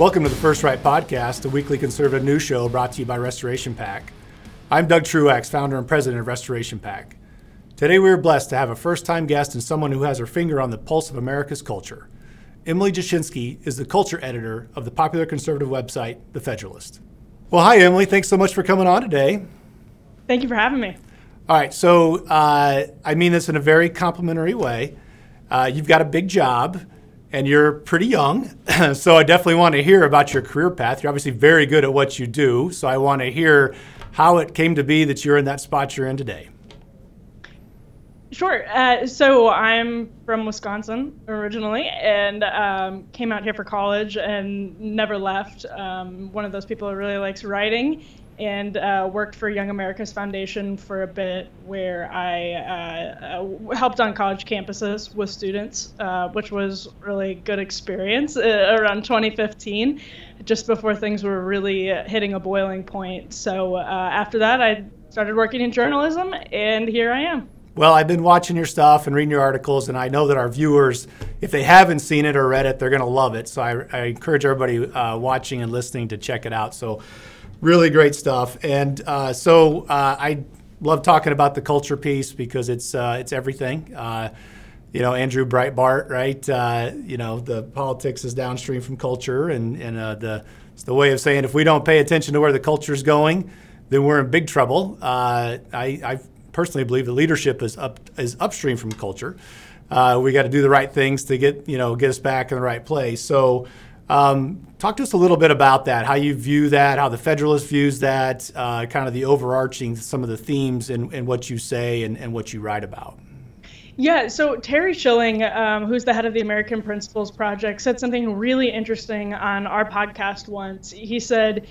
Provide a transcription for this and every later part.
Welcome to the First Right Podcast, the weekly conservative news show brought to you by Restoration PAC. I'm Doug Truax, founder and president of Restoration PAC. Today we are blessed to have a first time guest and someone who has her finger on the pulse of America's culture. Emily Jashinsky is the culture editor of the popular conservative website, The Federalist. Well, hi, Emily. Thanks so much for coming on today. Thank you for having me. All right, so uh, I mean this in a very complimentary way. Uh, you've got a big job and you're pretty young. so I definitely want to hear about your career path. You're obviously very good at what you do. So I want to hear how it came to be that you're in that spot you're in today. Sure. Uh, so I'm from Wisconsin originally and um, came out here for college and never left. Um, one of those people who really likes writing and uh, worked for Young America's Foundation for a bit, where I uh, uh, helped on college campuses with students, uh, which was really good experience uh, around 2015, just before things were really hitting a boiling point. So uh, after that, I started working in journalism, and here I am. Well, I've been watching your stuff and reading your articles, and I know that our viewers, if they haven't seen it or read it, they're going to love it. So I, I encourage everybody watching and listening to check it out. So really great stuff. And uh, so uh, I love talking about the culture piece because it's uh, it's everything. Uh, you know, Andrew Breitbart, right? Uh, you know, the politics is downstream from culture, and and uh, the it's the way of saying if we don't pay attention to where the culture is going, then we're in big trouble. I, I personally believe the leadership is up is upstream from culture. we got to do the right things to get you know get us back in the right place. So. Um, talk to us a little bit about that, how you view that, how the Federalist views that, uh, kind of the overarching, some of the themes and, what you say and, and what you write about. Yeah, so Terry Schilling, um, who's the head of the American Principles Project, said something really interesting on our podcast once. He said,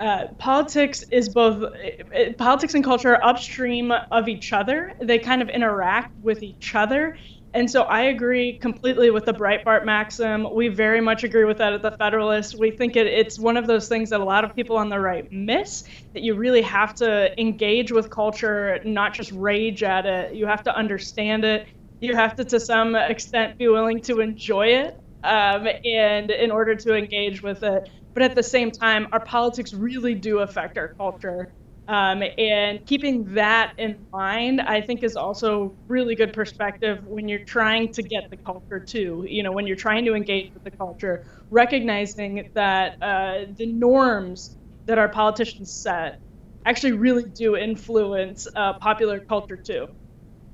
uh, politics is both uh, politics and culture are upstream of each other. They kind of interact with each other. And so I agree completely with the Breitbart maxim. We very much agree with that at the Federalist. We think it, it's one of those things that a lot of people on the right miss that you really have to engage with culture, not just rage at it. You have to understand it. You have to, to some extent, be willing to enjoy it um, and in order to engage with it. But at the same time, our politics really do affect our culture. Um, and keeping that in mind, I think, is also really good perspective when you're trying to get the culture too. You know, when you're trying to engage with the culture, recognizing that uh, the norms that our politicians set actually really do influence uh, popular culture too.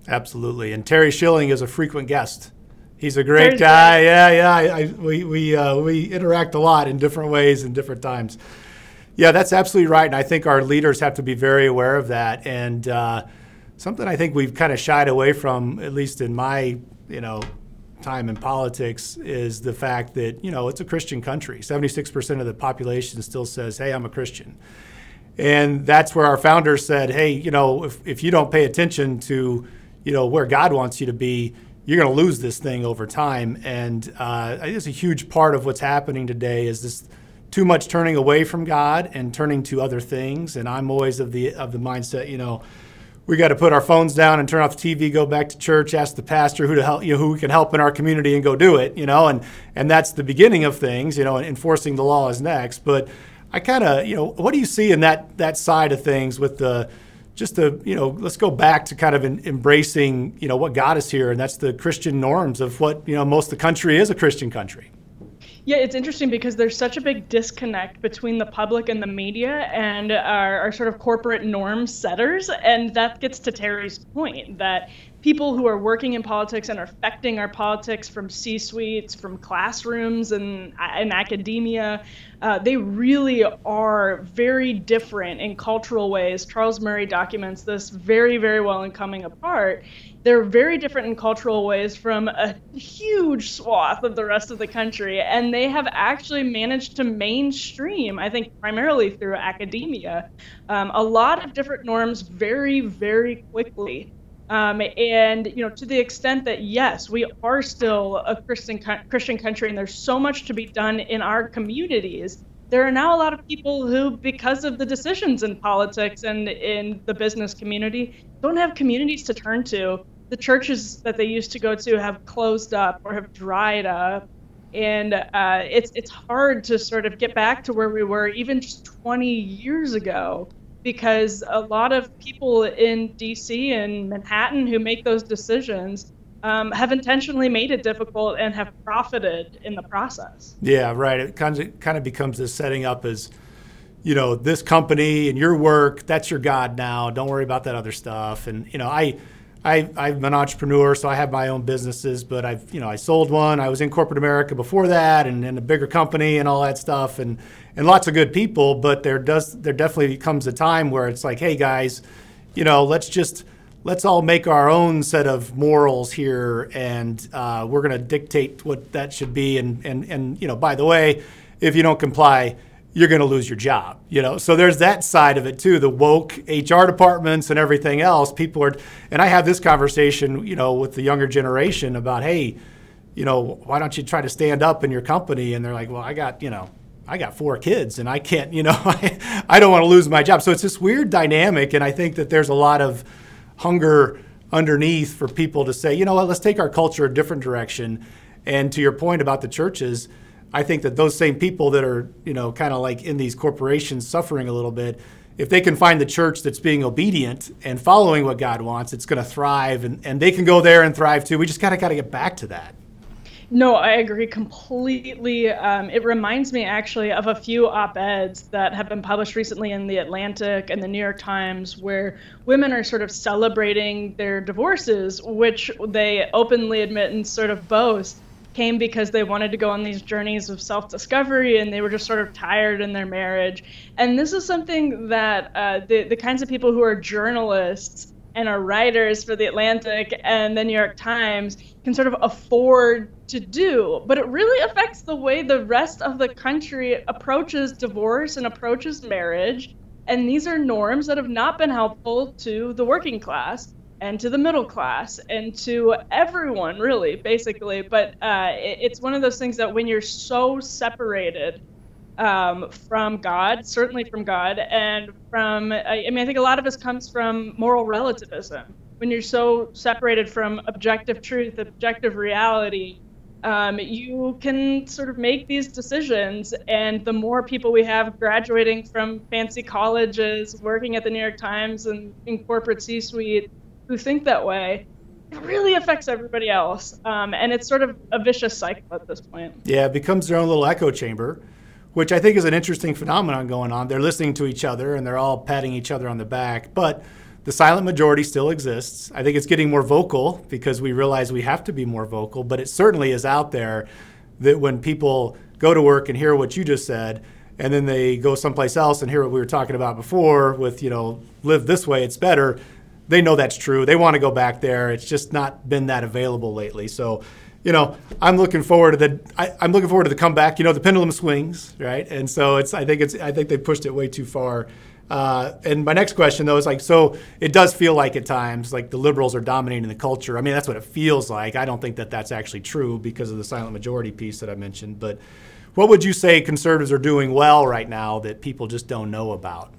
Absolutely. And Terry Schilling is a frequent guest. He's a great guy. Yeah, yeah. I, I, we we uh, we interact a lot in different ways and different times. Yeah, that's absolutely right. And I think our leaders have to be very aware of that. And uh, something I think we've kind of shied away from, at least in my, you know, time in politics, is the fact that, you know, it's a Christian country. 76% of the population still says, hey, I'm a Christian. And that's where our founders said, hey, you know, if, if you don't pay attention to, you know, where God wants you to be, you're going to lose this thing over time. And uh, I think it's a huge part of what's happening today is this too much turning away from God and turning to other things. And I'm always of the of the mindset, you know, we got to put our phones down and turn off the TV, go back to church, ask the pastor who to help, you know, who can help in our community, and go do it, you know, and and that's the beginning of things, you know, and enforcing the law is next. But I kind of, you know, what do you see in that that side of things with the just the, you know, let's go back to kind of embracing, you know, what got us here, and that's the Christian norms of what you know most of the country is a Christian country. Yeah, it's interesting because there's such a big disconnect between the public and the media and our, our, sort of corporate norm setters. And that gets to Terry's point that people who are working in politics and are affecting our politics from C suites, from classrooms, and, and academia, uh, they really are very different in cultural ways. Charles Murray documents this very, very well in Coming Apart. They're very different in cultural ways from a huge swath of the rest of the country, and they have actually managed to mainstream, I think, primarily through academia, um, a lot of different norms very, very quickly. Um, and you know, to the extent that yes, we are still a Christian Christian country, and there's so much to be done in our communities. There are now a lot of people who, because of the decisions in politics and in the business community, don't have communities to turn to. The churches that they used to go to have closed up or have dried up, and uh, it's it's hard to sort of get back to where we were even just 20 years ago because a lot of people in DC and Manhattan who make those decisions um, have intentionally made it difficult and have profited in the process. Yeah, right. It kind of kind of becomes this setting up as you know this company and your work that's your god now don't worry about that other stuff and you know i I, I'm an entrepreneur, so I have my own businesses, but I've, you know, I sold one. I was in corporate America before that, and in a bigger company and all that stuff, and and lots of good people. But there does, there definitely comes a time where it's like, hey guys, you know, let's just let's all make our own set of morals here, and uh, we're going to dictate what that should be. And and and you know, by the way, if you don't comply, you're going to lose your job you know? So there's that side of it too the woke hr departments and everything else. People are and i have this conversation you know with the younger generation about hey you know why don't you try to stand up in your company? And they're like well i got you know i got four kids and i can't you know i, I don't want to lose my job. So it's this weird dynamic and i think that there's a lot of hunger underneath for people to say you know what let's take our culture a different direction. And to your point about the churches I think that those same people that are, you know, kind of like in these corporations suffering a little bit, if they can find the church that's being obedient and following what God wants, it's going to thrive and, and they can go there and thrive too. We just kind of got to get back to that. No, I agree completely. Um, it reminds me actually of a few op eds that have been published recently in The Atlantic and the New York Times where women are sort of celebrating their divorces, which they openly admit and sort of boast came because they wanted to go on these journeys of self discovery and they were just sort of tired in their marriage. And this is something that uh, the, the kinds of people who are journalists and are writers for the Atlantic and the New York Times can sort of afford to do. But it really affects the way the rest of the country approaches divorce and approaches marriage. And these are norms that have not been helpful to the working class and to the middle class and to everyone really basically but uh, it, it's one of those things that when you're so separated um, from god certainly from god and from I, I mean i think a lot of this comes from moral relativism when you're so separated from objective truth objective reality um, you can sort of make these decisions. And the more people we have graduating from fancy colleges, working at the New York Times and in corporate C suite, who think that way, it really affects everybody else. Um, and it's sort of a vicious cycle at this point. Yeah, it becomes their own little echo chamber, which I think is an interesting phenomenon going on. They're listening to each other and they're all patting each other on the back. But the silent majority still exists. I think it's getting more vocal because we realize we have to be more vocal, but it certainly is out there that when people go to work and hear what you just said, and then they go someplace else and hear what we were talking about before with, you know, live this way, it's better they know that's true. They want to go back there. It's just not been that available lately. So, you know, I'm looking forward to the I, am looking forward to the comeback. You know, the pendulum swings, right? And so it's I think it's I think they pushed it way too far. Uh, and my next question though is like, so it does feel like at times like the liberals are dominating the culture. I mean, that's what it feels like. I don't think that that's actually true because of the silent majority piece that I mentioned. But what would you say conservatives are doing well right now that people just don't know about?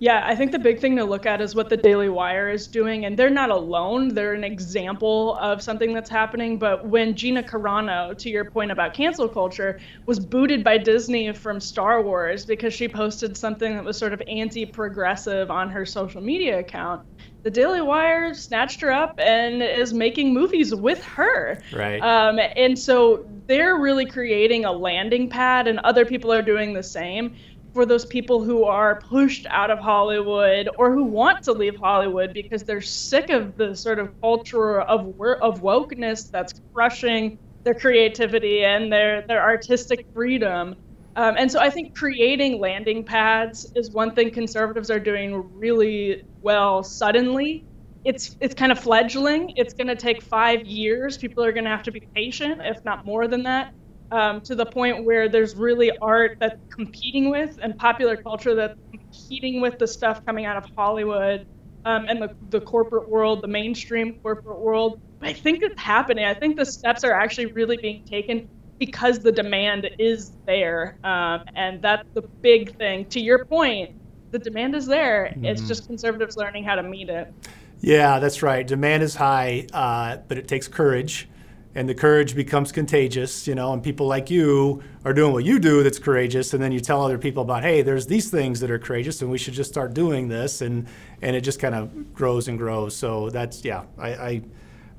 Yeah, I think the big thing to look at is what the Daily Wire is doing, and they're not alone. They're an example of something that's happening. But when Gina Carano, to your point about cancel culture, was booted by Disney from Star Wars because she posted something that was sort of anti progressive on her social media account, the Daily Wire snatched her up and is making movies with her. Right. Um, and so they're really creating a landing pad, and other people are doing the same for those people who are pushed out of Hollywood or who want to leave Hollywood because they're sick of the sort of culture of of wokeness that's crushing their creativity and their their artistic freedom. Um, and so I think creating landing pads is one thing conservatives are doing really well suddenly. It's it's kind of fledgling. It's going to take five years. People are going to have to be patient, if not more than that um, to the point where there's really art that's competing with and popular culture that's competing with the stuff coming out of Hollywood um, and the, the corporate world, the mainstream corporate world. But I think it's happening. I think the steps are actually really being taken because the demand is there. Um, and that's the big thing. To your point, the demand is there. Mm-hmm. It's just conservatives learning how to meet it. Yeah, that's right. Demand is high, uh, but it takes courage and the courage becomes contagious, you know, and people like you are doing what you do that's courageous, and then you tell other people about, hey, there's these things that are courageous, and we should just start doing this, and and it just kind of grows and grows. So that's yeah, I, I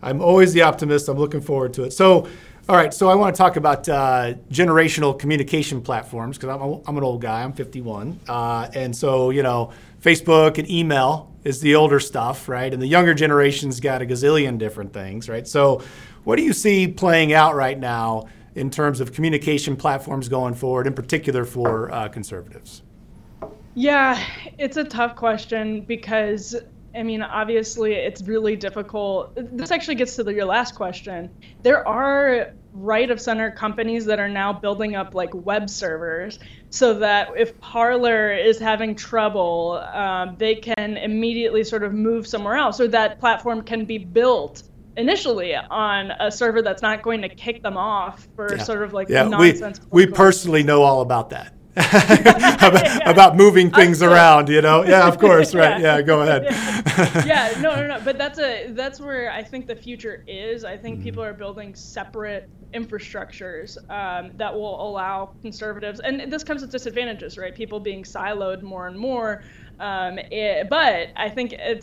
I'm always the optimist. I'm looking forward to it. So. All right, so I want to talk about uh, generational communication platforms because I'm, I'm an old guy. I'm 51, uh, and so you know, Facebook and email is the older stuff, right? And the younger generation's got a gazillion different things, right? So, what do you see playing out right now in terms of communication platforms going forward, in particular for uh, conservatives? Yeah, it's a tough question because I mean, obviously, it's really difficult. This actually gets to the, your last question. There are right of center companies that are now building up like web servers so that if Parler is having trouble, um, they can immediately sort of move somewhere else, or that platform can be built initially on a server that's not going to kick them off for yeah. sort of like yeah, nonsense. We, we personally know all about that. about, about, moving things around, you know? Yeah, of course, right. Yeah, yeah go ahead. yeah. no, no, no. But that's a that's where I think the future is. I think people are building separate infrastructures um, that will allow conservatives, and this comes with disadvantages, right? People being siloed more and more. Um, it, but I think to,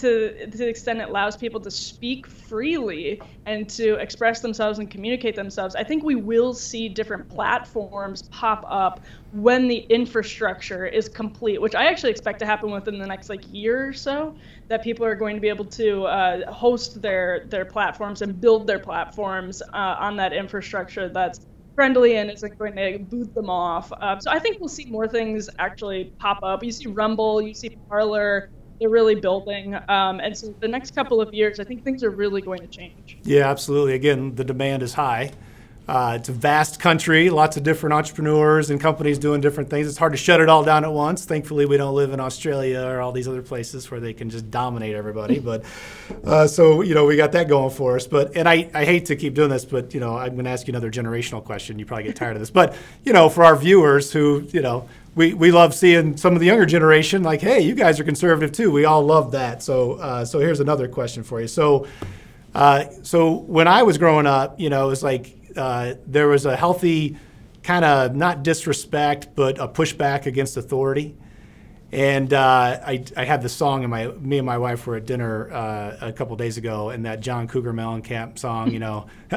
to the extent it allows people to speak freely and to express themselves and communicate themselves, I think we will see different platforms pop up when the infrastructure is complete, which I actually expect to happen within the next like year or so. That people are going to be able to uh, host their their platforms and build their platforms uh, on that infrastructure that's friendly and isn't going to boot them off. Um, so I think we'll see more things actually pop up. You see Rumble, you see Parler. They're really building, um, and so the next couple of years, I think things are really going to change. Yeah, absolutely. Again, the demand is high. Uh, it's a vast country, lots of different entrepreneurs and companies doing different things. It's hard to shut it all down at once. Thankfully, we don't live in Australia or all these other places where they can just dominate everybody. but uh, so you know, we got that going for us. But and I, I hate to keep doing this, but you know, I'm going to ask you another generational question. You probably get tired of this, but you know, for our viewers who you know. We, we love seeing some of the younger generation like, hey, you guys are conservative too. We all love that. So uh, so here's another question for you. So uh, so when I was growing up, you know, it was like uh, there was a healthy kind of not disrespect, but a pushback against authority. And uh, I, I had the song, and my me and my wife were at dinner uh, a couple days ago, and that John Cougar Mellencamp song, you know,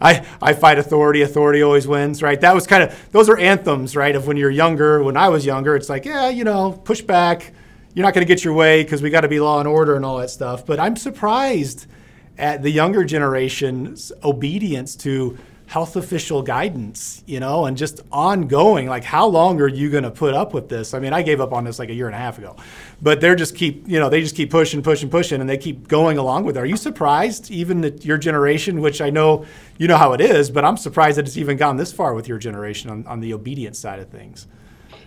I I fight authority, authority always wins, right? That was kind of those are anthems, right? Of when you're younger. When I was younger, it's like, yeah, you know, push back. You're not going to get your way because we got to be law and order and all that stuff. But I'm surprised at the younger generation's obedience to health official guidance, you know, and just ongoing. Like, how long are you going to put up with this? I mean, I gave up on this like a year and a half ago, but they're just keep, you know, they just keep pushing, pushing, pushing, and they keep going along with it. Are you surprised, even that your generation, which I know you know how it is, but I'm surprised that it's even gone this far with your generation on, on the obedience side of things?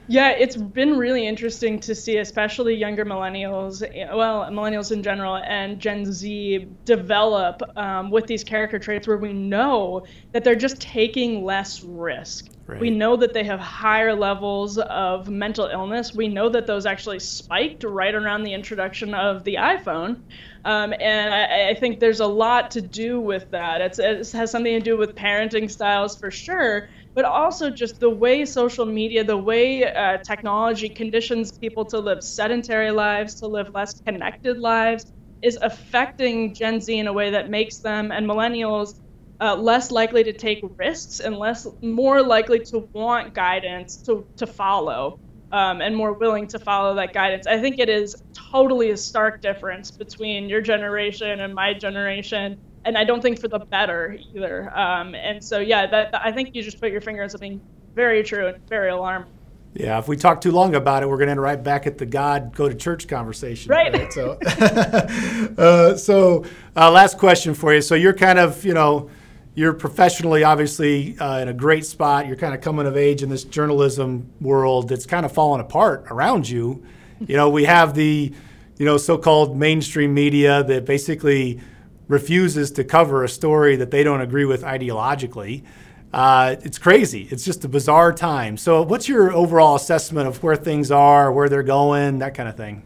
Yeah, it's been really interesting to see, especially younger millennials, well, millennials in general, and Gen Z develop um, with these character traits where we know that they're just taking less risk. Right. We know that they have higher levels of mental illness. We know that those actually spiked right around the introduction of the iPhone. Um, and I, I, think there's a lot to do with that. It's, it has something to do with parenting styles for sure but also just the way social media, the way uh, technology conditions people to live sedentary lives, to live less connected lives, is affecting Gen Z in a way that makes them and millennials uh, less likely to take risks and less more likely to want guidance to, to follow um, and more willing to follow that guidance. I think it is totally a stark difference between your generation and my generation and I don't think for the better either. Um, and so, yeah, that, I think you just put your finger on something very true and very alarming. Yeah, if we talk too long about it, we're going to end right back at the God go to church conversation. Right. right? So, uh, so uh, last question for you. So you're kind of, you know, you're professionally obviously uh, in a great spot. You're kind of coming of age in this journalism world that's kind of falling apart around you. You know, we have the, you know, so-called mainstream media that basically refuses to cover a story that they don't agree with ideologically. Uh, it's crazy. It's just a bizarre time. So, what's your overall assessment of where things are, where they're going, that kind of thing?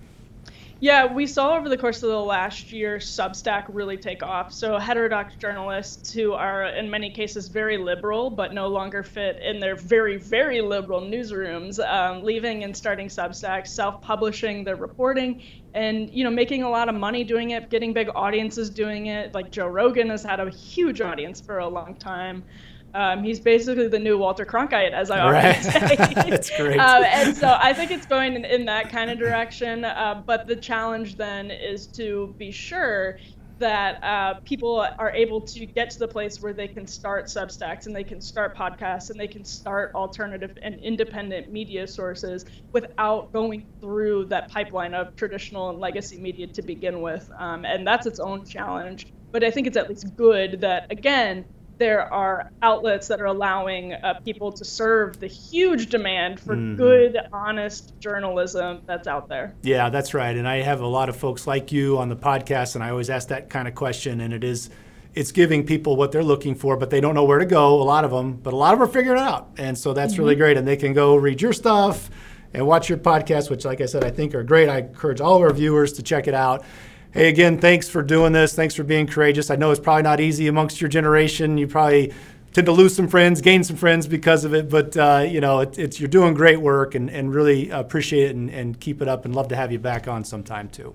Yeah, we saw over the course of the last year Substack really take off. So heterodox journalists who are in many cases very liberal but no longer fit in their very very liberal newsrooms, um, leaving and starting Substack, self-publishing their reporting, and you know making a lot of money doing it, getting big audiences doing it. Like Joe Rogan has had a huge audience for a long time. Um, he's basically the new Walter Cronkite, as I right. often say. That's great. Um, and so I think it's going in, in that kind of direction. Uh, but the challenge then is to be sure that uh, people are able to get to the place where they can start Substacks and they can start podcasts and they can start alternative and independent media sources without going through that pipeline of traditional and legacy media to begin with. Um, and that's its own challenge. But I think it's at least good that, again, there are outlets that are allowing uh, people to serve the huge demand for mm-hmm. good, honest journalism that's out there. Yeah, that's right. And I have a lot of folks like you on the podcast, and I always ask that kind of question. And it is, it's giving people what they're looking for, but they don't know where to go. A lot of them, but a lot of them are figuring it out, and so that's mm-hmm. really great. And they can go read your stuff and watch your podcast, which, like I said, I think are great. I encourage all of our viewers to check it out. Hey, again, thanks for doing this. Thanks for being courageous. I know it's probably not easy amongst your generation. You probably tend to lose some friends, gain some friends because of it. But uh, you know, it, it's you're doing great work, and, and really appreciate it and, and keep it up. And love to have you back on sometime too.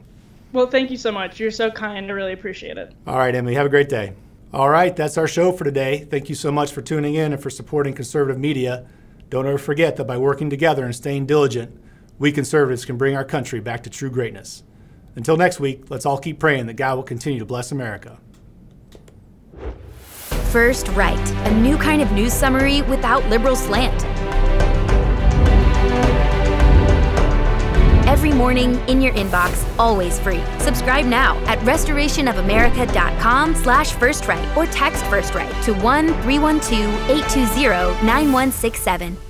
Well, thank you so much. You're so kind. I really appreciate it. All right, Emily. Have a great day. All right, that's our show for today. Thank you so much for tuning in and for supporting conservative media. Don't ever forget that by working together and staying diligent, we conservatives can bring our country back to true greatness. Until next week, let's all keep praying that God will continue to bless America. First Right, a new kind of news summary without liberal slant. Every morning in your inbox, always free. Subscribe now at restorationofamerica.com slash first right or text first right to 1 312 820 9167.